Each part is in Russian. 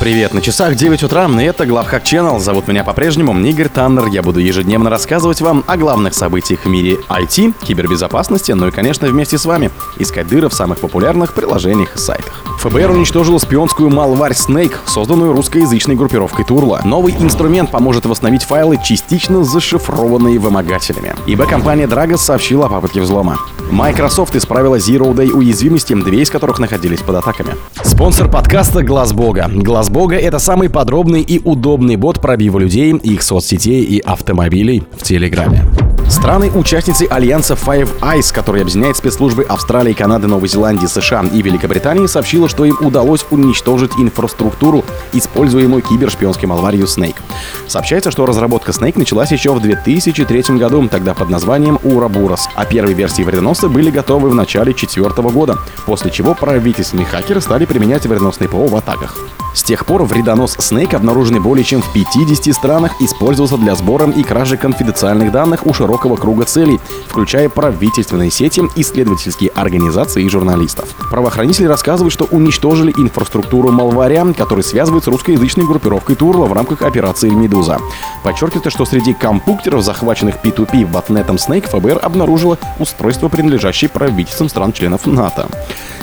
Привет, на часах 9 утра, и это Главхак Channel. Зовут меня по-прежнему Игорь Таннер. Я буду ежедневно рассказывать вам о главных событиях в мире IT, кибербезопасности, ну и, конечно, вместе с вами искать дыры в самых популярных приложениях и сайтах. ФБР уничтожил шпионскую малварь Snake, созданную русскоязычной группировкой Турла. Новый инструмент поможет восстановить файлы, частично зашифрованные вымогателями. ибо компания Dragos сообщила о попытке взлома. Microsoft исправила Zero Day уязвимости, две из которых находились под атаками. Спонсор подкаста Глаз Бога. Глаз Бога — это самый подробный и удобный бот пробива людей, их соцсетей и автомобилей в Телеграме. Страны-участницы альянса Five Eyes, который объединяет спецслужбы Австралии, Канады, Новой Зеландии, США и Великобритании, сообщила, что им удалось уничтожить инфраструктуру, используемую кибершпионским алварью Snake. Сообщается, что разработка Snake началась еще в 2003 году, тогда под названием Урабурас, а первые версии вредоноса были готовы в начале 2004 года, после чего правительственные хакеры стали применять вредоносные ПО в атаках. С тех пор вредонос Snake, обнаруженный более чем в 50 странах, использовался для сбора и кражи конфиденциальных данных у широкого круга целей, включая правительственные сети, исследовательские организации и журналистов. Правоохранители рассказывают, что уничтожили инфраструктуру Малваря, который связывает с русскоязычной группировкой Турла в рамках операции «Медуза». Подчеркивается, что среди компьютеров, захваченных P2P ботнетом Snake, ФБР обнаружило устройство, принадлежащее правительствам стран-членов НАТО.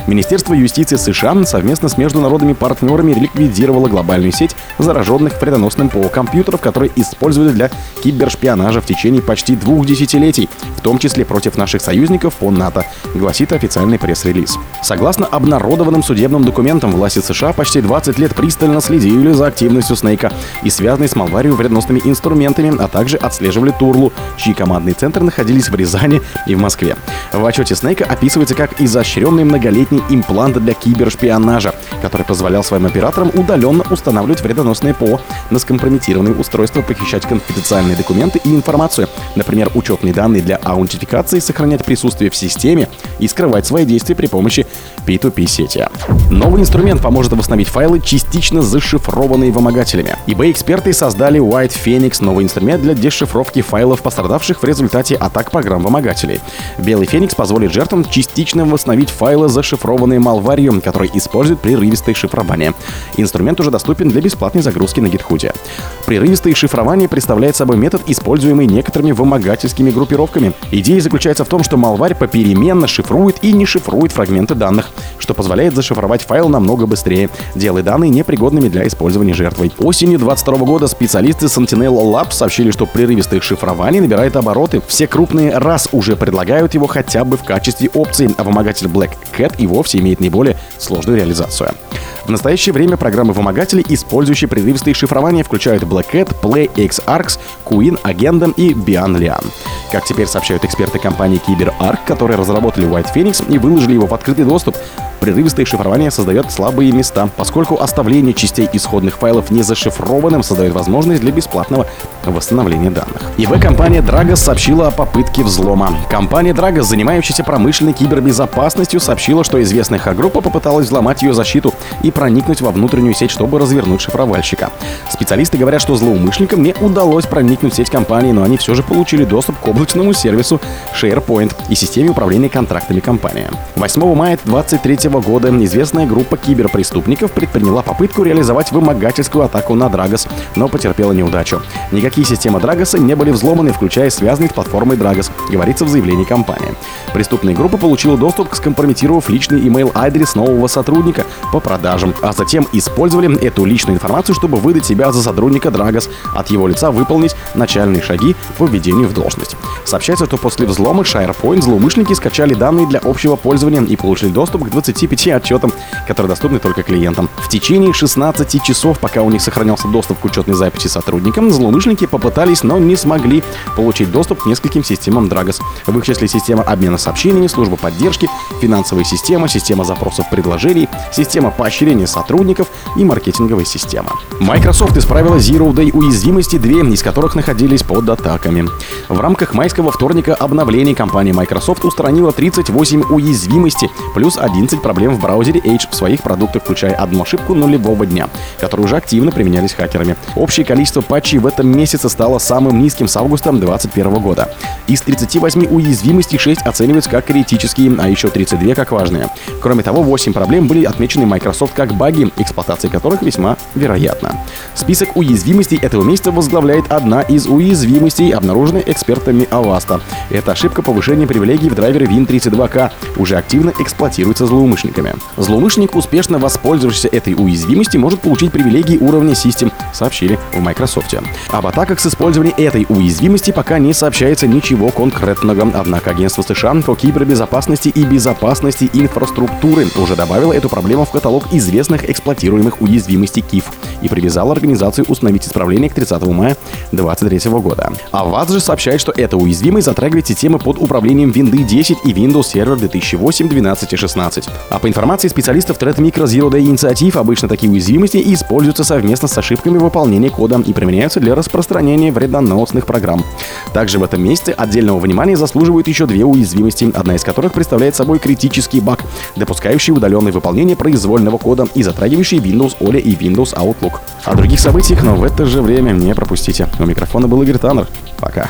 Министерство юстиции США совместно с международными партнерами ликвидировало глобальную сеть зараженных вредоносным ПО компьютеров, которые использовали для кибершпионажа в течение почти двух десятилетий, в том числе против наших союзников по НАТО, гласит официальный пресс-релиз. Согласно обнародованным судебным документам, власти США почти 20 лет пристально следили за активностью Снейка и связанной с Малварию вредоносными инструментами, а также отслеживали Турлу, чьи командные центры находились в Рязани и в Москве. В отчете Снейка описывается как изощренный многолетний имплант для кибершпионажа, который позволял своим операторам удаленно устанавливать вредоносные ПО на скомпрометированные устройства, похищать конфиденциальные документы и информацию, например, учетные данные для аутентификации, сохранять присутствие в системе и скрывать свои действия при помощи P2P сети. Новый инструмент поможет восстановить файлы, частично зашифрованные вымогателями. eBay-эксперты создали White Phoenix, новый инструмент для дешифровки файлов, пострадавших в результате атак программ вымогателей. Белый Феникс позволит жертвам частично восстановить файлы, зашифрованные Malware, который использует прерывистое шифрование. Инструмент уже доступен для бесплатной загрузки на GitHub. Прерывистое шифрование представляет собой метод, используемый некоторыми вымогательскими группировками. Идея заключается в том, что Malware попеременно шифрует и не шифрует фрагменты данных, что позволяет зашифровать файл намного быстрее, делая данные непригодными для использования жертвой. Осенью 2022 года специалисты Sentinel Labs сообщили, что прерывистое шифрование набирает обороты. Все крупные раз уже предлагают его хотя бы в качестве опции, а вымогатель Black Cat и вовсе имеет наиболее сложную реализацию. В настоящее время программы вымогателей, использующие прерывистые шифрования, включают Black Cat, Play, XArcs, Queen, Agendum и Bian Lian. Как теперь сообщают эксперты компании CyberArk, которые разработали White Phoenix и выложили его в открытый доступ, Прерывистое шифрование создает слабые места, поскольку оставление частей исходных файлов не зашифрованным создает возможность для бесплатного восстановления данных. ИБ-компания Dragos сообщила о попытке взлома. Компания Dragos, занимающаяся промышленной кибербезопасностью, сообщила, что известная х-группа попыталась взломать ее защиту и проникнуть во внутреннюю сеть, чтобы развернуть шифровальщика. Специалисты говорят, что злоумышленникам не удалось проникнуть в сеть компании, но они все же получили доступ к облачному сервису SharePoint и системе управления контрактами компании. 8 мая 23 года известная группа киберпреступников предприняла попытку реализовать вымогательскую атаку на Драгос, но потерпела неудачу. Никакие системы Драгоса не были взломаны, включая связанные с платформой Драгос, говорится в заявлении компании. Преступная группа получила доступ, скомпрометировав личный email-адрес нового сотрудника по продажам, а затем использовали эту личную информацию, чтобы выдать себя за сотрудника Драгос, от его лица выполнить начальные шаги по введению в должность. Сообщается, что после взлома SharePoint злоумышленники скачали данные для общего пользования и получили доступ к 20 25 отчетам, которые доступны только клиентам. В течение 16 часов, пока у них сохранялся доступ к учетной записи сотрудникам, злоумышленники попытались, но не смогли получить доступ к нескольким системам Dragos. В их числе система обмена сообщениями, служба поддержки, финансовая система, система запросов предложений, система поощрения сотрудников и маркетинговая система. Microsoft исправила Zero Day уязвимости, две из которых находились под атаками. В рамках майского вторника обновлений компания Microsoft устранила 38 уязвимостей, плюс 11% проблем в браузере Edge в своих продуктах, включая одну ошибку нулевого дня, которые уже активно применялись хакерами. Общее количество патчей в этом месяце стало самым низким с августа 2021 года. Из 38 уязвимостей 6 оцениваются как критические, а еще 32 как важные. Кроме того, 8 проблем были отмечены Microsoft как баги, эксплуатация которых весьма вероятна. Список уязвимостей этого месяца возглавляет одна из уязвимостей, обнаруженной экспертами Avast. Это ошибка повышения привилегий в драйвере Win32K, уже активно эксплуатируется злоумышленниками. Злоумышленник, успешно воспользовавшийся этой уязвимостью, может получить привилегии уровня систем, сообщили в Microsoft. Об атаках с использованием этой уязвимости пока не сообщается ничего конкретного, однако агентство США по кибербезопасности и безопасности инфраструктуры уже добавило эту проблему в каталог известных эксплуатируемых уязвимостей КИФ и привязало организацию установить исправление к 30 мая 2023 года. А ВАЗ же сообщает, что эта уязвимость затрагивает системы под управлением Windows 10 и Windows Server 2008, 12 и 16. А по информации специалистов Threat Micro Zero Day инициатив, обычно такие уязвимости используются совместно с ошибками выполнения кода и применяются для распространения вредоносных программ. Также в этом месяце отдельного внимания заслуживают еще две уязвимости, одна из которых представляет собой критический баг, допускающий удаленное выполнение произвольного кода и затрагивающий Windows OLE и Windows Outlook. О других событиях, но в это же время не пропустите. У микрофона был Игорь Таннер. Пока.